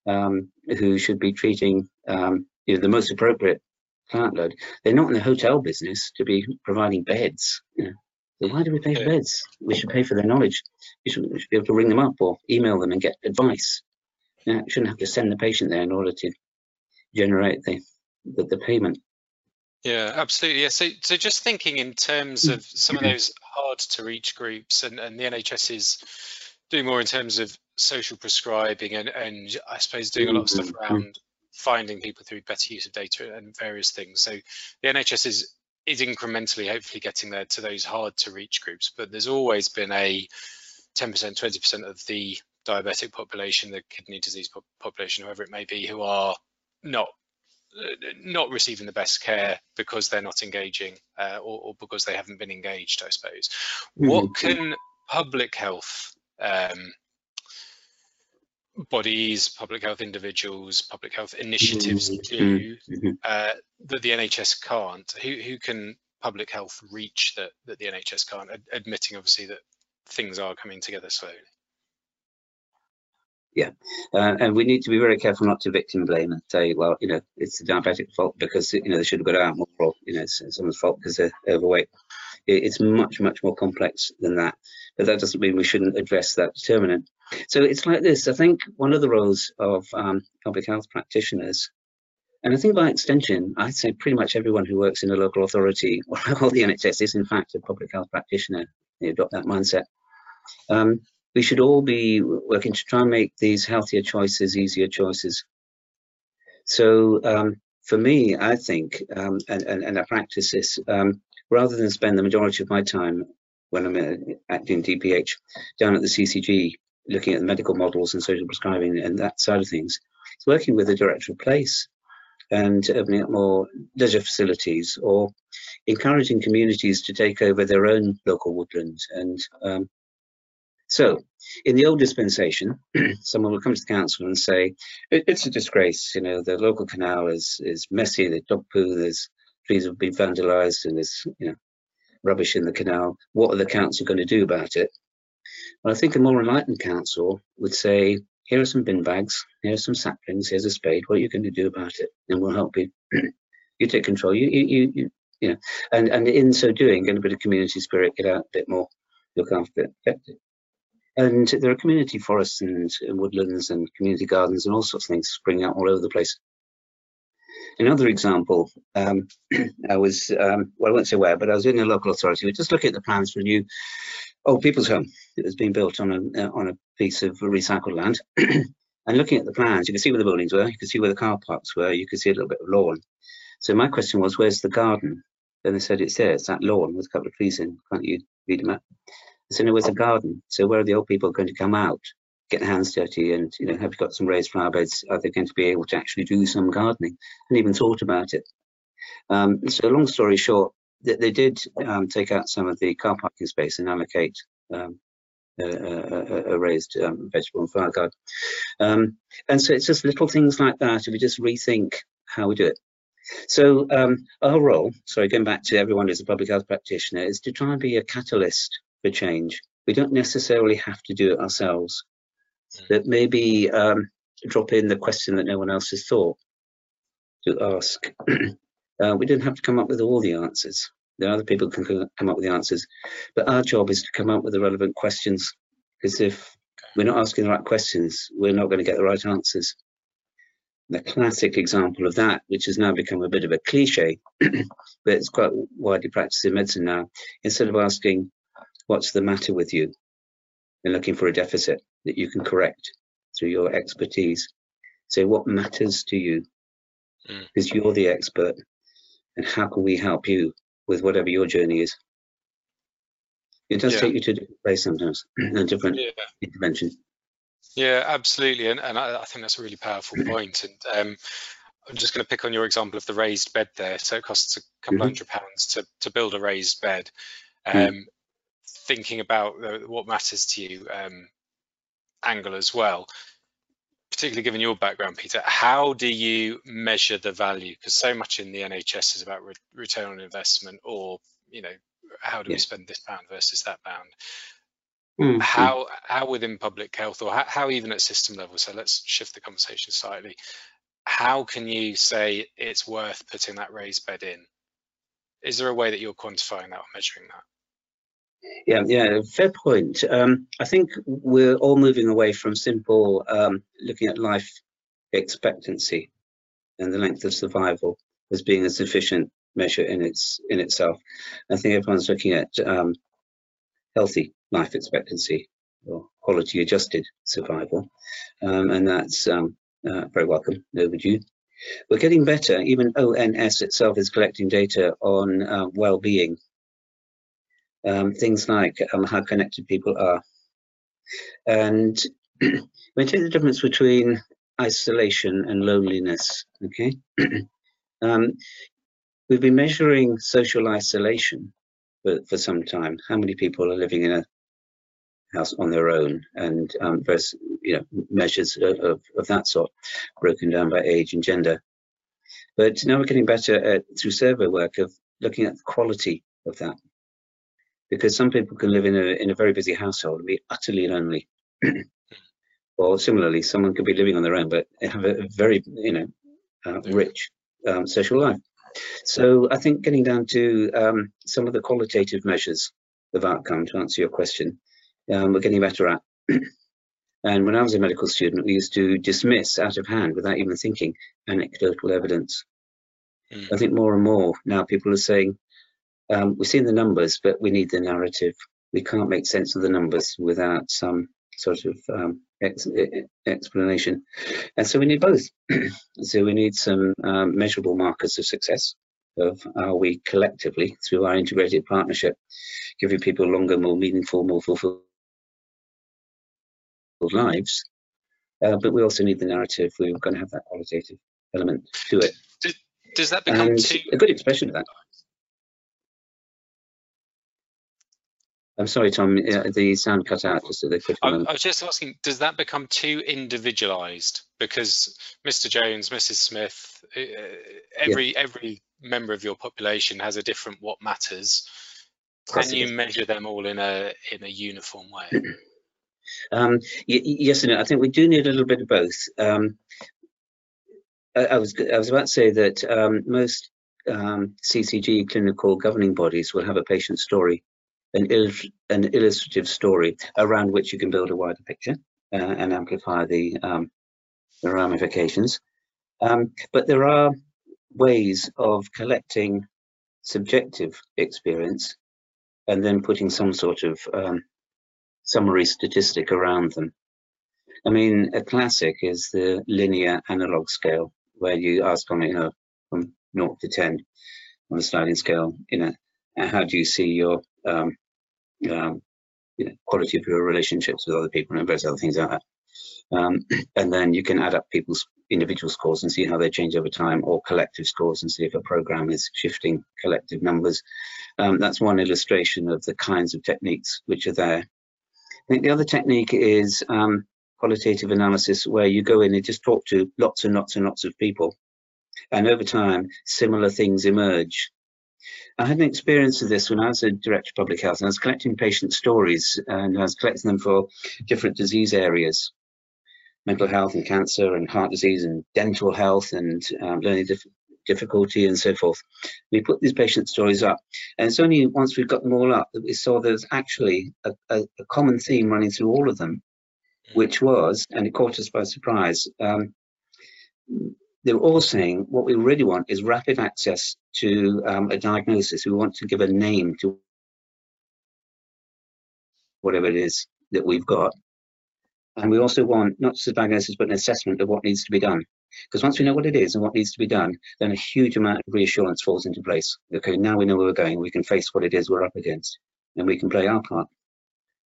um, who should be treating um, you know, the most appropriate client load. They're not in the hotel business to be providing beds. You know, so why do we pay for beds? We should pay for their knowledge. We should, we should be able to ring them up or email them and get advice. You know, shouldn't have to send the patient there in order to generate the, the, the payment. Yeah, absolutely. Yeah. So, so just thinking in terms of some of those hard to reach groups, and, and the NHS is doing more in terms of social prescribing, and, and I suppose doing a lot of stuff mm-hmm. around finding people through better use of data and various things. So, the NHS is is incrementally hopefully getting there to those hard to reach groups but there's always been a 10% 20% of the diabetic population the kidney disease population whoever it may be who are not not receiving the best care because they're not engaging uh, or, or, because they haven't been engaged i suppose mm-hmm. what can public health um, bodies, public health individuals, public health initiatives mm-hmm. do mm-hmm. uh, that the NHS can't? Who, who can public health reach that, that the NHS can't, ad- admitting obviously that things are coming together slowly? Yeah, uh, and we need to be very careful not to victim blame and say, well, you know, it's the diabetic fault because you know they should have got out more, or you know, it's someone's fault because they're overweight. It's much, much more complex than that. But that doesn't mean we shouldn't address that determinant. So it's like this. I think one of the roles of um, public health practitioners, and I think by extension, I'd say pretty much everyone who works in a local authority or [LAUGHS] the NHS is in fact a public health practitioner. They adopt that mindset. Um, we should all be working to try and make these healthier choices easier choices. So um, for me, I think, um, and, and, and I practice this, um, rather than spend the majority of my time when I'm uh, acting DPH down at the CCG looking at the medical models and social prescribing and that side of things. It's working with the director of place and opening up more leisure facilities or encouraging communities to take over their own local woodlands. And um, so in the old dispensation, [CLEARS THROAT] someone would come to the council and say, it, it's a disgrace, you know, the local canal is, is messy, The dog poo, there's trees have been vandalized and there's, you know, rubbish in the canal. What are the council going to do about it? Well, I think a more enlightened council would say, here are some bin bags, here are some saplings, here's a spade, what are you going to do about it? And we'll help you. [CLEARS THROAT] you take control, you, you, you, you, you know, and, and in so doing, get a bit of community spirit, get out a bit more, look after it, And there are community forests and, and woodlands and community gardens and all sorts of things springing up all over the place. Another example, um, [CLEARS THROAT] I was, um, well, I won't say where, but I was in a local authority. We just looking at the plans for a new old people's home that was being built on a uh, on a piece of recycled land. [CLEARS THROAT] and looking at the plans, you could see where the buildings were, you could see where the car parks were, you could see a little bit of lawn. So my question was, where's the garden? And they said, it's there, it's that lawn with a couple of trees in. Can't you read them out? I said, no, where's the garden? So where are the old people going to come out, get their hands dirty and, you know, have you got some raised flower beds? Are they going to be able to actually do some gardening? And even thought about it. Um, so long story short, they, they did um, take out some of the car parking space and allocate um, a, a, a, raised um, vegetable and flower garden. Um, and so it's just little things like that. If we just rethink how we do it. So um, our role, sorry, going back to everyone who's a public health practitioner, is to try and be a catalyst for change. We don't necessarily have to do it ourselves. That hmm. maybe um, drop in the question that no one else has thought to ask. [CLEARS THROAT] uh, we don't have to come up with all the answers. There are other people who can come up with the answers, but our job is to come up with the relevant questions. Because if we're not asking the right questions, we're not going to get the right answers the classic example of that, which has now become a bit of a cliche, [CLEARS THROAT] but it's quite widely practiced in medicine now, instead of asking, what's the matter with you? And looking for a deficit that you can correct through your expertise. Say, what matters to you? Because mm. you're the expert. And how can we help you with whatever your journey is? It does yeah. take you to a different place sometimes, [CLEARS THROAT] different yeah. Yeah, absolutely, and, and I, I, think that's a really powerful [CLEARS THROAT] point. And um, I'm just going to pick on your example of the raised bed there. So it costs a couple mm -hmm. hundred pounds to to build a raised bed. Um, mm. Thinking about what matters to you, um, angle as well. Particularly given your background, Peter, how do you measure the value? Because so much in the NHS is about re return on investment, or you know, how do yeah. we spend this pound versus that pound? Mm-hmm. How how within public health or how, how even at system level? So let's shift the conversation slightly. How can you say it's worth putting that raised bed in? Is there a way that you're quantifying that or measuring that? Yeah, yeah, fair point. Um, I think we're all moving away from simple um, looking at life expectancy and the length of survival as being a sufficient measure in its in itself. I think everyone's looking at um, healthy life expectancy or quality adjusted survival. Um, and that's um, uh, very welcome, overdue. We're getting better. Even ONS itself is collecting data on uh, well-being. Um, things like um, how connected people are. And [CLEARS THROAT] we take the difference between isolation and loneliness, okay? [CLEARS THROAT] um, we've been measuring social isolation for, for some time. How many people are living in a house on their own and um, various you know measures of, of that sort broken down by age and gender but now we're getting better at through survey work of looking at the quality of that because some people can live in a in a very busy household and be utterly lonely [CLEARS THROAT] or similarly someone could be living on their own but have a, very you know uh, rich um, social life so i think getting down to um, some of the qualitative measures of outcome to answer your question um, we're getting better at. [CLEARS THROAT] and when I was a medical student, we used to dismiss out of hand without even thinking anecdotal evidence. Mm. I think more and more now people are saying, um, we've seen the numbers, but we need the narrative. We can't make sense of the numbers without some sort of um, ex explanation. And so we need both. [CLEARS THROAT] so we need some um, measurable markers of success of are we collectively, through our integrated partnership, giving people longer, more meaningful, more fulfilled lives. Uh, but we also need the narrative. We're going to have that qualitative element to it. Does, does that become and too... a good expression of that? I'm sorry, Tom. The sound cut out just at the critical I, I was just asking, does that become too individualised? Because Mr. Jones, Mrs. Smith, uh, every yeah. every member of your population has a different what matters. Can you measure them all in a in a uniform way? [CLEARS THROAT] Um, yes and no. I think we do need a little bit of both. Um, I, I, was I was about to say that um, most um, CCG clinical governing bodies will have a patient story, an, an illustrative story around which you can build a wider picture uh, and amplify the, um, the ramifications. Um, but there are ways of collecting subjective experience and then putting some sort of um, summary statistic around them. I mean, a classic is the linear analog scale, where you ask on, you know, from 0 to 10 on a sliding scale, you know, how do you see your um, um, you know, quality of your relationships with other people and various other things like that. Um, [CLEARS THROAT] and then you can add up people's individual scores and see how they change over time or collective scores and see if a program is shifting collective numbers. Um, that's one illustration of the kinds of techniques which are there. I think the other technique is um, qualitative analysis where you go in and just talk to lots and lots and lots of people and over time similar things emerge I had an experience of this when I was a director of public health and I was collecting patient stories and I was collecting them for different disease areas, mental health and cancer and heart disease and dental health and um, learning dif difficulty and so forth. We put these patient stories up and it's only once we've got them all up that we saw there's actually a, a, a common theme running through all of them, which was, and it caught us by surprise, um, they're all saying what we really want is rapid access to um, a diagnosis. We want to give a name to whatever it is that we've got. And we also want not just a diagnosis, but an assessment of what needs to be done. Because once we know what it is and what needs to be done, then a huge amount of reassurance falls into place. Okay, now we know where we're going, we can face what it is we're up against, and we can play our part.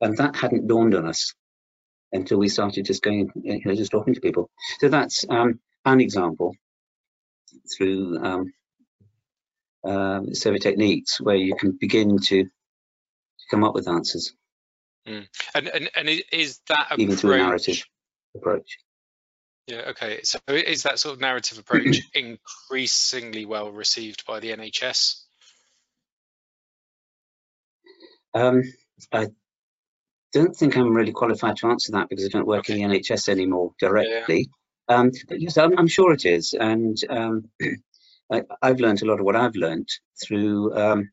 And that hadn't dawned on us until we started just going, you know, just talking to people. So that's um, an example through um, um, survey techniques where you can begin to, to come up with answers. Mm. And, and and is that approach, even through a narrative approach? Yeah. Okay. So is that sort of narrative approach [CLEARS THROAT] increasingly well received by the NHS? Um, I don't think I'm really qualified to answer that because I don't work okay. in the NHS anymore directly. Um, yes, I'm, I'm, sure it is, and um, [CLEARS THROAT] I, have learned a lot of what I've learned through, um,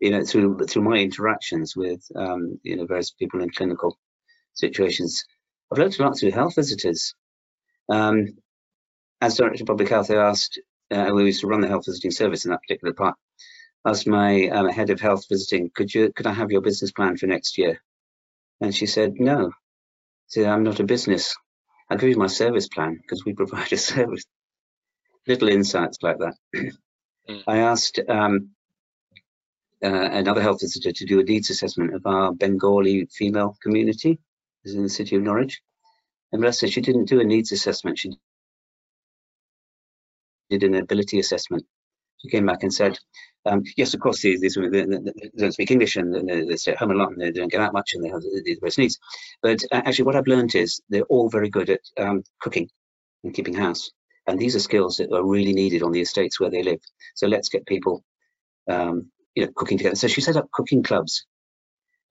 you know, through through my interactions with, um, you know, various people in clinical situations. I've learned a lot through health visitors. Um, as director of public health, I asked, uh, we used to run the health visiting service in that particular part. Asked my um, head of health visiting, could you, could I have your business plan for next year? And she said, no. So I'm not a business. I'll give you my service plan because we [LAUGHS] provide a service. Little insights like that. [CLEARS THROAT] mm. I asked um, uh, another health visitor to do a needs assessment of our Bengali female community, is in the city of Norwich. And bless her, she didn't do a needs assessment. She did an ability assessment. She came back and said, um, yes, of course, these, these women they, don't speak English and they stay at home a lot and they don't get out much and they have these various needs. But uh, actually, what I've learned is they're all very good at um, cooking and keeping house. And these are skills that are really needed on the estates where they live. So let's get people, um, you know, cooking together. So she set up cooking clubs.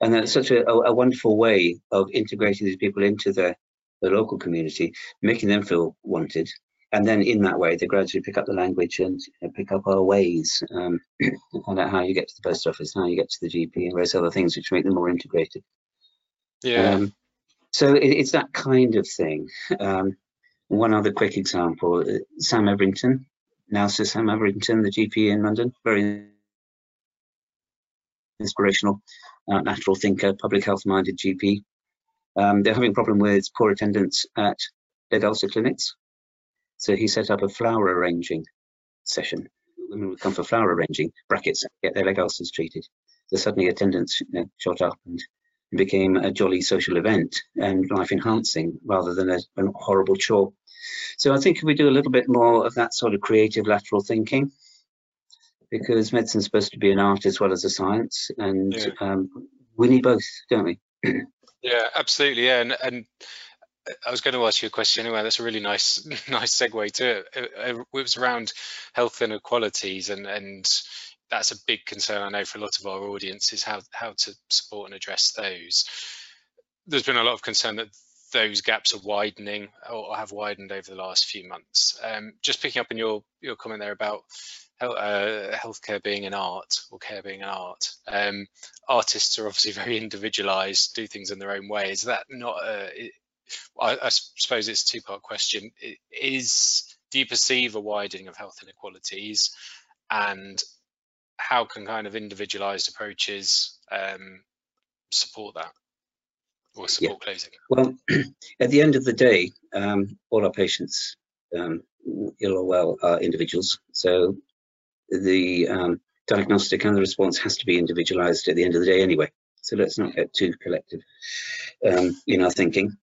And that's such a, a, wonderful way of integrating these people into the, the local community, making them feel wanted, and then in that way they gradually pick up the language and you know, pick up our ways um, [CLEARS THROAT] and find out how you get to the post office how you get to the gp and various other things which make them more integrated. Yeah. Um, so it, it's that kind of thing. Um, one other quick example uh, sam everington. Now sir sam everington the gp in london very inspirational uh, natural thinker public health minded gp um, they're having a problem with poor attendance at leg ulcer clinics so he set up a flower arranging session. Women would come for flower arranging, brackets, get their leg ulcers treated. So suddenly attendance you know, shot up and became a jolly social event and life enhancing rather than a, a horrible chore. So I think if we do a little bit more of that sort of creative lateral thinking, because medicine's supposed to be an art as well as a science, and yeah. um, we need both, don't we? [CLEARS THROAT] yeah, absolutely. Yeah, and, and I was going to ask you a question anyway. That's a really nice, [LAUGHS] nice segue to it. It, was around health inequalities, and and that's a big concern I know for a lot of our audience is how how to support and address those. There's been a lot of concern that those gaps are widening or have widened over the last few months. Um, just picking up on your your comment there about uh, healthcare being an art or care being an art. Um, artists are obviously [LAUGHS] very individualized, do things in their own way. Is that not a, I, I suppose it's a two-part question. Is do you perceive a widening of health inequalities, and how can kind of individualized approaches um, support that or support yeah. closing? Well, [CLEARS THROAT] at the end of the day, um, all our patients, um, ill or well, are individuals. So the um, diagnostic and the response has to be individualized at the end of the day anyway. So let's not get too collective um, in our thinking.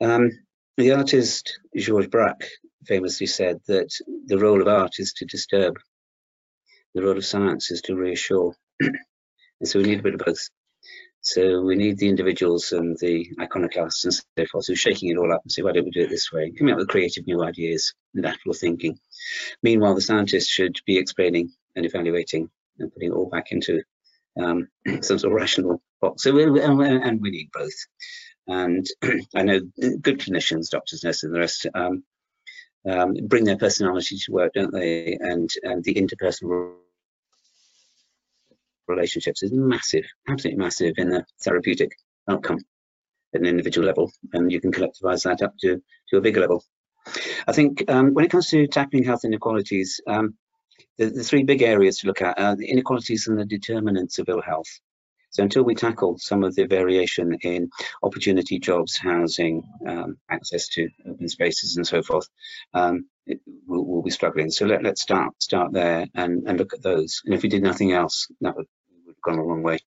Um, the artist Georges Braque famously said that the role of art is to disturb, the role of science is to reassure. [CLEARS THROAT] and so we need a bit of both. So we need the individuals and the iconoclasts and so forth who's shaking it all up and say, why don't we do it this way? Coming up with creative new ideas, lateral thinking. Meanwhile, the scientists should be explaining and evaluating and putting it all back into um, [CLEARS THROAT] some sort of rational box. So we, and we need both. And [CLEARS THROAT] I know good clinicians, doctors, nurses, and the rest um, um, bring their personality to work, don't they? And and the interpersonal relationships is massive, absolutely massive in the therapeutic outcome at an individual level, and you can collectivize that up to to a bigger level. I think um, when it comes to tackling health inequalities, um, the, the, three big areas to look at are the inequalities and the determinants of ill health. So until we tackle some of the variation in opportunity, jobs, housing, um, access to open spaces and so forth, um, it, we'll, we'll, be struggling. So let, us start start there and, and look at those. And if we did nothing else, that would, would have gone a long way.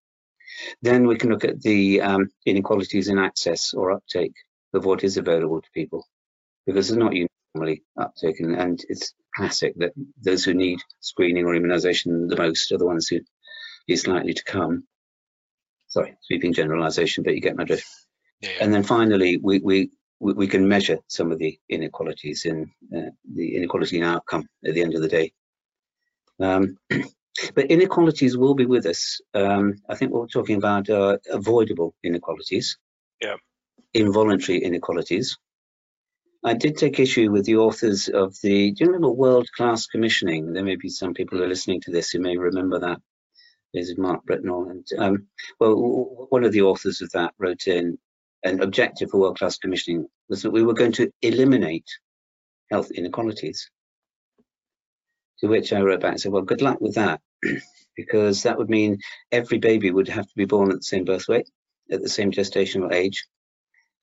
Then we can look at the um, inequalities in access or uptake of what is available to people, because it's not uniformly uptake, and, and it's classic that those who need screening or immunisation the most are the ones who is likely to come sorry, sweeping generalization, but you get my drift. Yeah. And then finally, we, we, we can measure some of the inequalities in uh, the inequality in outcome at the end of the day. Um, [CLEARS THROAT] but inequalities will be with us. Um, I think what we're talking about are avoidable inequalities, yeah. involuntary inequalities. I did take issue with the authors of the, do you remember World Class Commissioning? There may be some people who are listening to this who may remember that is Mark Britnell. And um, well, one of the authors of that wrote in an objective for world-class commissioning was that we were going to eliminate health inequalities. To which I wrote back and said, well, good luck with that, [CLEARS THROAT] because that would mean every baby would have to be born at the same birth weight, at the same gestational age,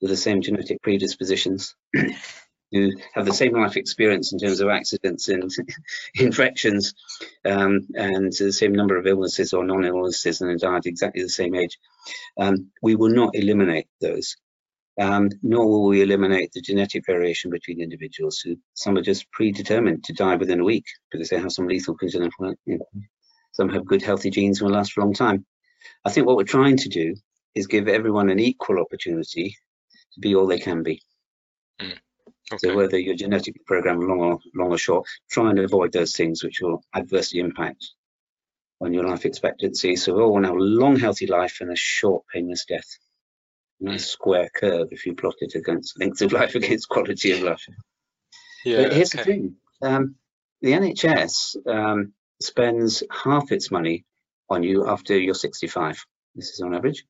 with the same genetic predispositions, [CLEARS THROAT] who have the same life experience in terms of accidents and [LAUGHS] infections um, and the same number of illnesses or non-illnesses and died exactly the same age, um, we will not eliminate those. Um, nor will we eliminate the genetic variation between individuals who some are just predetermined to die within a week because they have some lethal congenital, you know, some have good healthy genes and will last for a long time. I think what we're trying to do is give everyone an equal opportunity to be all they can be. Mm. Okay. So whether you're genetically programmed long or long or short, try and avoid those things which will adversely impact on your life expectancy. So we all want a long, healthy life and a short, painless death. Nice square curve if you plot it against length of life [LAUGHS] against quality of life. Yeah, but here's okay. the thing: um, the NHS um, spends half its money on you after you're 65. This is on average,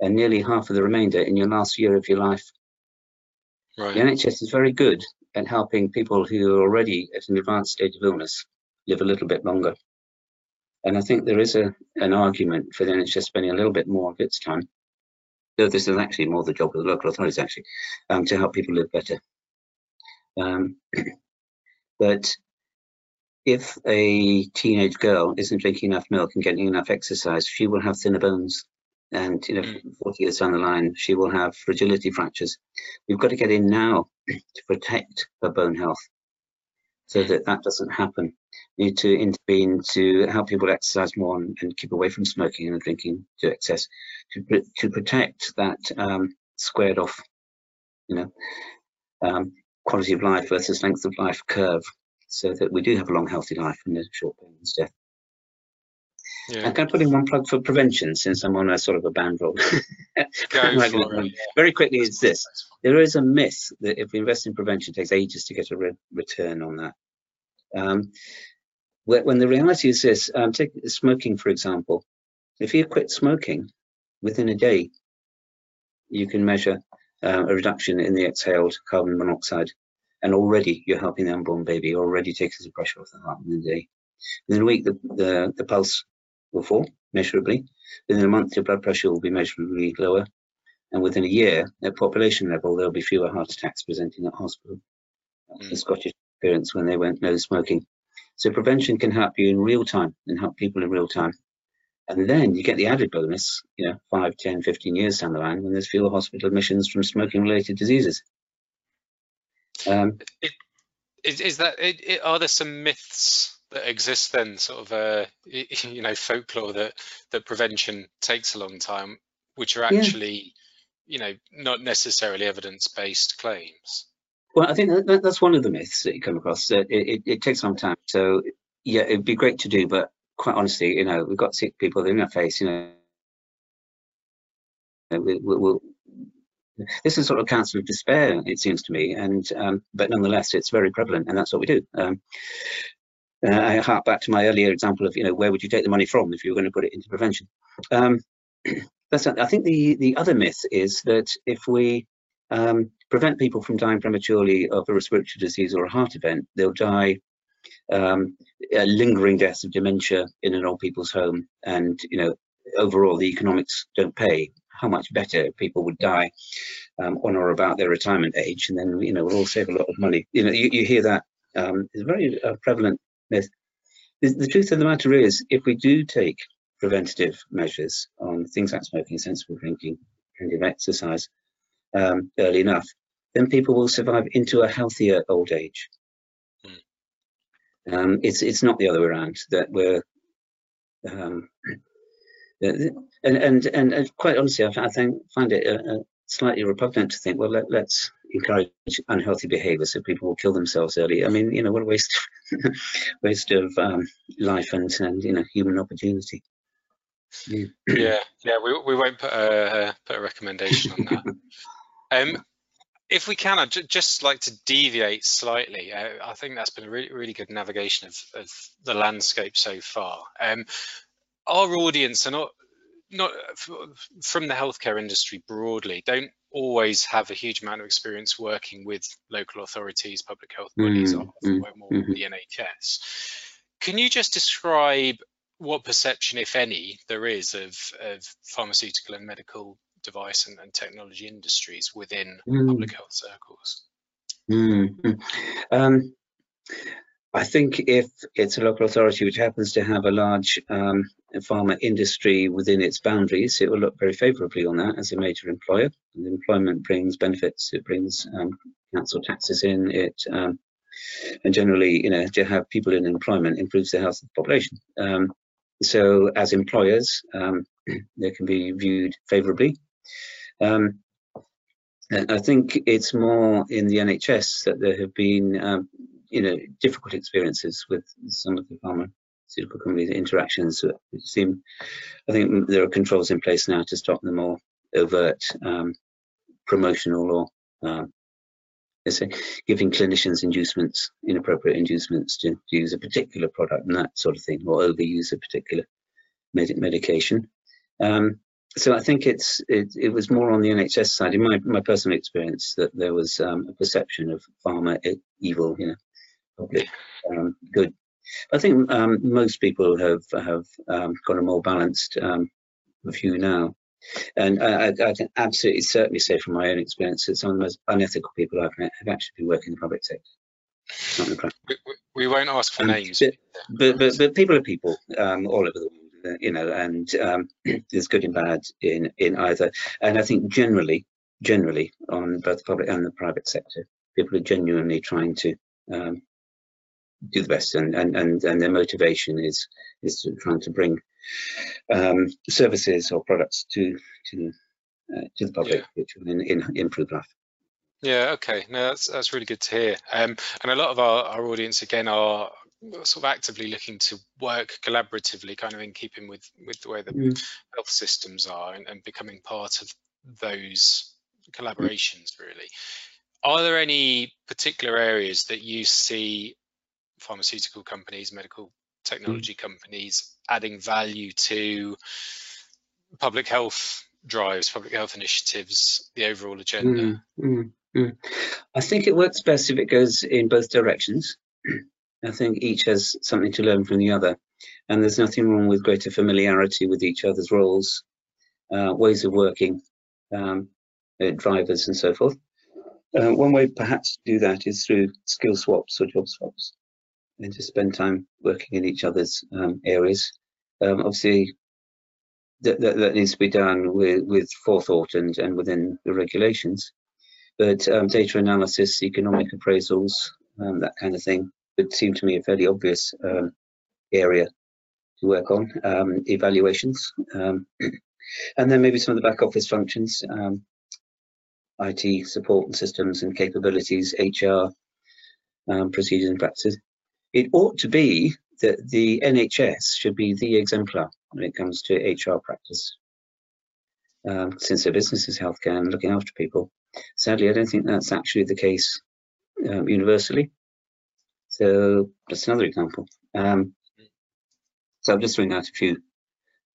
and nearly half of the remainder in your last year of your life Right. The NHS is very good at helping people who are already at an advanced stage of illness live a little bit longer. And I think there is a, an argument for the NHS spending a little bit more of its time, though this is actually more the job of the local authorities actually, um, to help people live better. Um, [CLEARS THROAT] but if a teenage girl isn't drinking enough milk and getting enough exercise, she will have thinner bones and you know mm. 40 years down the line she will have fragility fractures. We've got to get in now [CLEARS THROAT] to protect her bone health so that that doesn't happen. We need to intervene to help people exercise more and, and keep away from smoking and drinking to excess to, to protect that um, squared off you know um, quality of life versus length of life curve so that we do have a long healthy life and a short painless death yeah. I can put in one plug for prevention since I'm on a sort of a band roll. [LAUGHS] [LAUGHS] Very quickly, it's this. There is a myth that if we invest in prevention, it takes ages to get a re return on that. Um, when the reality is this, um, take smoking, for example. If you quit smoking within a day, you can measure uh, a reduction in the exhaled carbon monoxide. And already you're helping the unborn baby, already takes the pressure off the heart in a day. Within a week, the, the, the pulse will fall measurably. Within a month, your blood pressure will be measurably lower. And within a year, at population level, there'll be fewer heart attacks presenting at hospital. Mm. the Scottish experience when they went no smoking. So prevention can help you in real time and help people in real time. And then you get the added bonus, you know, 5, 10, 15 years down the line when there's fewer hospital admissions from smoking related diseases. Um, it, is, is, that, it, it, are there some myths that exist then, sort of, uh, [LAUGHS] you know, folklore that, that prevention takes a long time, which are actually, yeah. you know, not necessarily evidence-based claims? Well, I think that, that's one of the myths that you come across. That it, it, it, takes some time. So yeah, it'd be great to do, but quite honestly, you know, we've got sick people in our face. You know, we, we, we'll, this is sort of counsel of despair, it seems to me. And um, but nonetheless, it's very prevalent, and that's what we do. Um, uh, I hark back to my earlier example of, you know, where would you take the money from if you were going to put it into prevention? Um, [CLEARS THROAT] that's. I think the the other myth is that if we um, prevent people from dying prematurely of a respiratory disease or a heart event. They'll die um, lingering deaths of dementia in an old people's home, and you know overall the economics don't pay. How much better people would die um, on or about their retirement age, and then you know we'll all save a lot of money. You know you, you hear that um, it's very uh, prevalent myth. The, the truth of the matter is, if we do take preventative measures on things like smoking, sensible drinking, of exercise, um, early enough, then people will survive into a healthier old age. Mm. Um, it's it's not the other way around that we're um, [CLEARS THROAT] and, and and and quite honestly, I, I think find it uh, slightly repugnant to think, well, let, us encourage unhealthy behaviour so people will kill themselves early. I mean, you know, what a waste [LAUGHS] waste of um, life and and you know human opportunity. Yeah, yeah, yeah we, we won't put a put a recommendation on that. [LAUGHS] Um, if we can, I'd just like to deviate slightly. Uh, I think that's been a really, really good navigation of, of the landscape so far. Um, our audience are not not from the healthcare industry broadly don't always have a huge amount of experience working with local authorities, public health bodies, mm, or mm, more mm, the NHS. Can you just describe what perception, if any, there is of, of pharmaceutical and medical device and, and technology industries within mm. public health circles? Mm. Um, I think if it's a local authority which happens to have a large um, pharma industry within its boundaries, it will look very favourably on that as a major employer. And employment brings benefits, it brings um, council taxes in, it um, and generally, you know, to have people in employment improves the health of the population. Um, so as employers, um, [CLEARS THROAT] they can be viewed favourably. Um, I think it's more in the NHS that there have been, um, you know, difficult experiences with some of the pharmaceutical companies' interactions. It seem, I think there are controls in place now to stop the more overt um, promotional or, let's say, giving clinicians inducements, inappropriate inducements to, to, use a particular product and that sort of thing, or overuse a particular med medication. Um, so I think it's it, it, was more on the NHS side, in my, my personal experience, that there was um, a perception of pharma evil, you know, public um, good. I think um, most people have have um, got a more balanced um, view now, and I, I, can absolutely certainly say from my own experience that some of the most unethical people I've met have actually been working in the public sector. We, we, won't ask for names, but, but, but, but people are people um, all over the world you know, and um, [CLEARS THROAT] there's good and bad in in either. And I think generally, generally on both the public and the private sector, people are genuinely trying to um, do the best, and, and and and their motivation is is to trying to bring um, services or products to to uh, to the public, yeah. which will in, in, improve life. Yeah, okay. No, that's that's really good to hear. Um, and a lot of our, our audience again are sort of actively looking to work collaboratively, kind of in keeping with with the way the mm. health systems are, and, and, becoming part of those collaborations. Really, are there any particular areas that you see pharmaceutical companies, medical technology mm. companies adding value to public health drives, public health initiatives, the overall agenda? Mm, mm, mm. I think it works best if it goes in both directions. [CLEARS THROAT] I think each has something to learn from the other, and there's nothing wrong with greater familiarity with each other's roles, uh, ways of working, um, uh, drivers, and so forth. Uh, one way perhaps to do that is through skill swaps or job swaps, and to spend time working in each other's um, areas. Um, obviously, that, that, that, needs to be done with, with forethought and, and within the regulations. But um, data analysis, economic appraisals, um, that kind of thing would seem to me a fairly obvious um, area to work on. Um, evaluations, um, [CLEARS THROAT] and then maybe some of the back office functions, um, IT support and systems and capabilities, HR, procedures and practices. It ought to be that the NHS should be the exemplar when it comes to HR practice. Um, since their business is healthcare and looking after people. Sadly, I don't think that's actually the case um, universally. So that's another example. Um, so I'm just throwing out a few,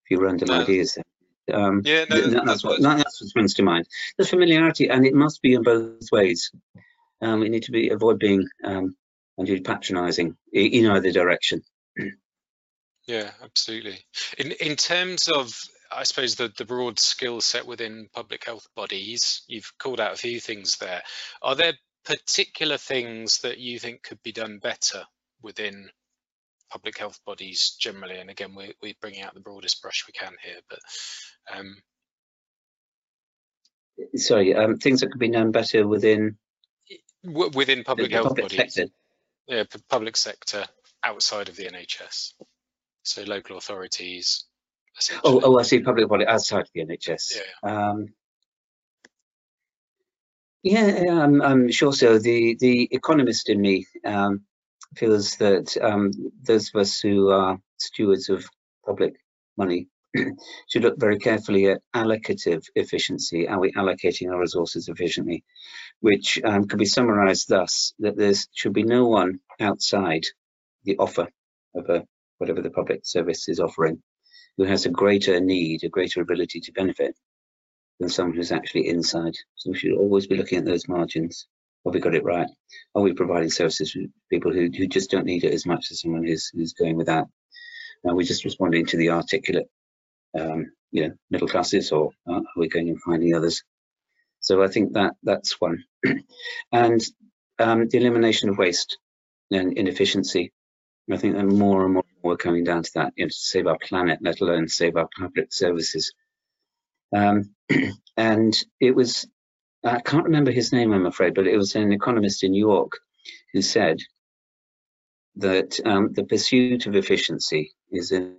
few random no. ideas there. Um, yeah, no, that's, that's, what, that's what springs to mind. There's familiarity, and it must be in both ways. Um, we need to be avoid being um, unduly patronising in either direction. [CLEARS THROAT] Yeah, absolutely. In in terms of, I suppose the the broad skill set within public health bodies, you've called out a few things there. Are there particular things that you think could be done better within public health bodies generally? And again, we're we're bringing out the broadest brush we can here, but um, sorry, um, things that could be done better within within public health public bodies. Sector. Yeah, public sector outside of the NHS so local authorities. Oh, oh, I see. Public body outside of the NHS. Yeah. Um, yeah, I'm, I'm, sure so. The the economist in me um, feels that um, those of us who are stewards of public money [CLEARS THROAT] should look very carefully at allocative efficiency. Are we allocating our resources efficiently? Which um, can be summarized thus, that there should be no one outside the offer of a whatever the public service is offering, who has a greater need, a greater ability to benefit than someone who's actually inside. So we should always be looking at those margins. Have we got it right? Are we providing services to people who, who just don't need it as much as someone who's, who's going without? Are we just responding to the articulate, um, you know, middle classes, or are we going and finding others? So I think that that's one. [CLEARS THROAT] and um, the elimination of waste and inefficiency. I think that more and more we're coming down to that, you know, to save our planet, let alone save our public services. Um, [CLEARS THROAT] and it was, I can't remember his name, I'm afraid, but it was an economist in New York who said that um, the pursuit of efficiency is an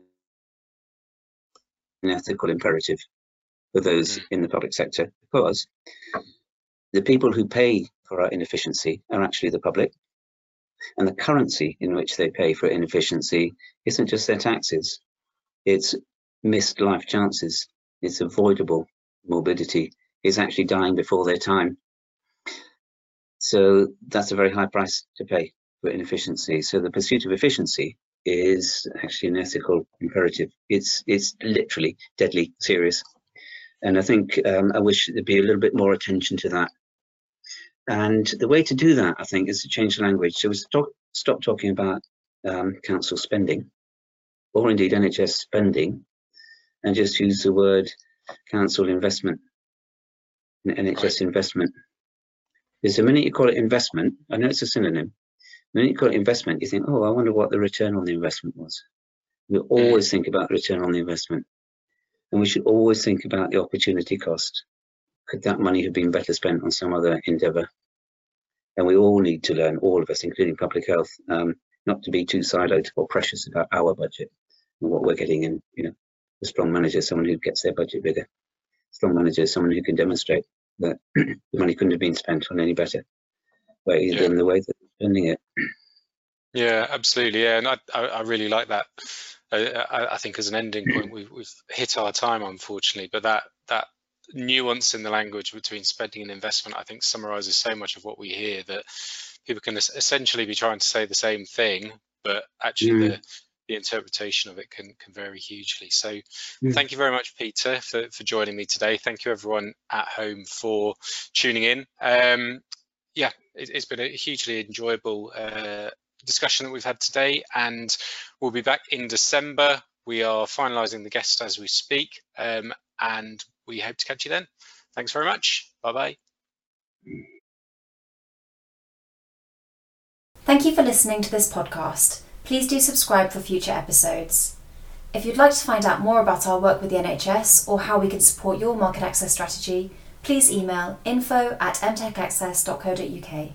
ethical imperative for those mm. in the public sector because the people who pay for our inefficiency are actually the public and the currency in which they pay for inefficiency isn't just their taxes, it's missed life chances, it's avoidable morbidity, it's actually dying before their time. So that's a very high price to pay for inefficiency. So the pursuit of efficiency is actually an ethical imperative. It's it's literally deadly serious. And I think um, I wish there'd be a little bit more attention to that and the way to do that, I think, is to change the language. So we stop, stop talking about um, council spending, or indeed NHS spending, and just use the word council investment, NHS investment. Because the minute you call it investment, I know it's a synonym. Minute you call it investment, you think, oh, I wonder what the return on the investment was. We always think about the return on the investment. And we should always think about the opportunity cost could that money have been better spent on some other endeavour? And we all need to learn, all of us, including public health, um, not to be too siloed or precious about our budget and what we're getting in. You know, a strong manager is someone who gets their budget bigger. A strong manager is someone who can demonstrate that [CLEARS THROAT] the money couldn't have been spent on any better way yeah. than the way that they're spending it. Yeah, absolutely. Yeah, and I, I, really like that. I, I, think as an ending point, we've, we've hit our time, unfortunately. But that that nuance in the language between spending and investment, I think summarizes so much of what we hear that people can essentially be trying to say the same thing, but actually mm. the, the interpretation of it can, can vary hugely. So mm. thank you very much, Peter, for, for joining me today. Thank you everyone at home for tuning in. Um, yeah, it, has been a hugely enjoyable uh, discussion that we've had today, and we'll be back in December. We are finalising the guest as we speak, um, and we hope to catch you then. Thanks very much. Bye bye. Thank you for listening to this podcast. Please do subscribe for future episodes. If you'd like to find out more about our work with the NHS or how we can support your market access strategy, please email info at mtechaccess.co.uk.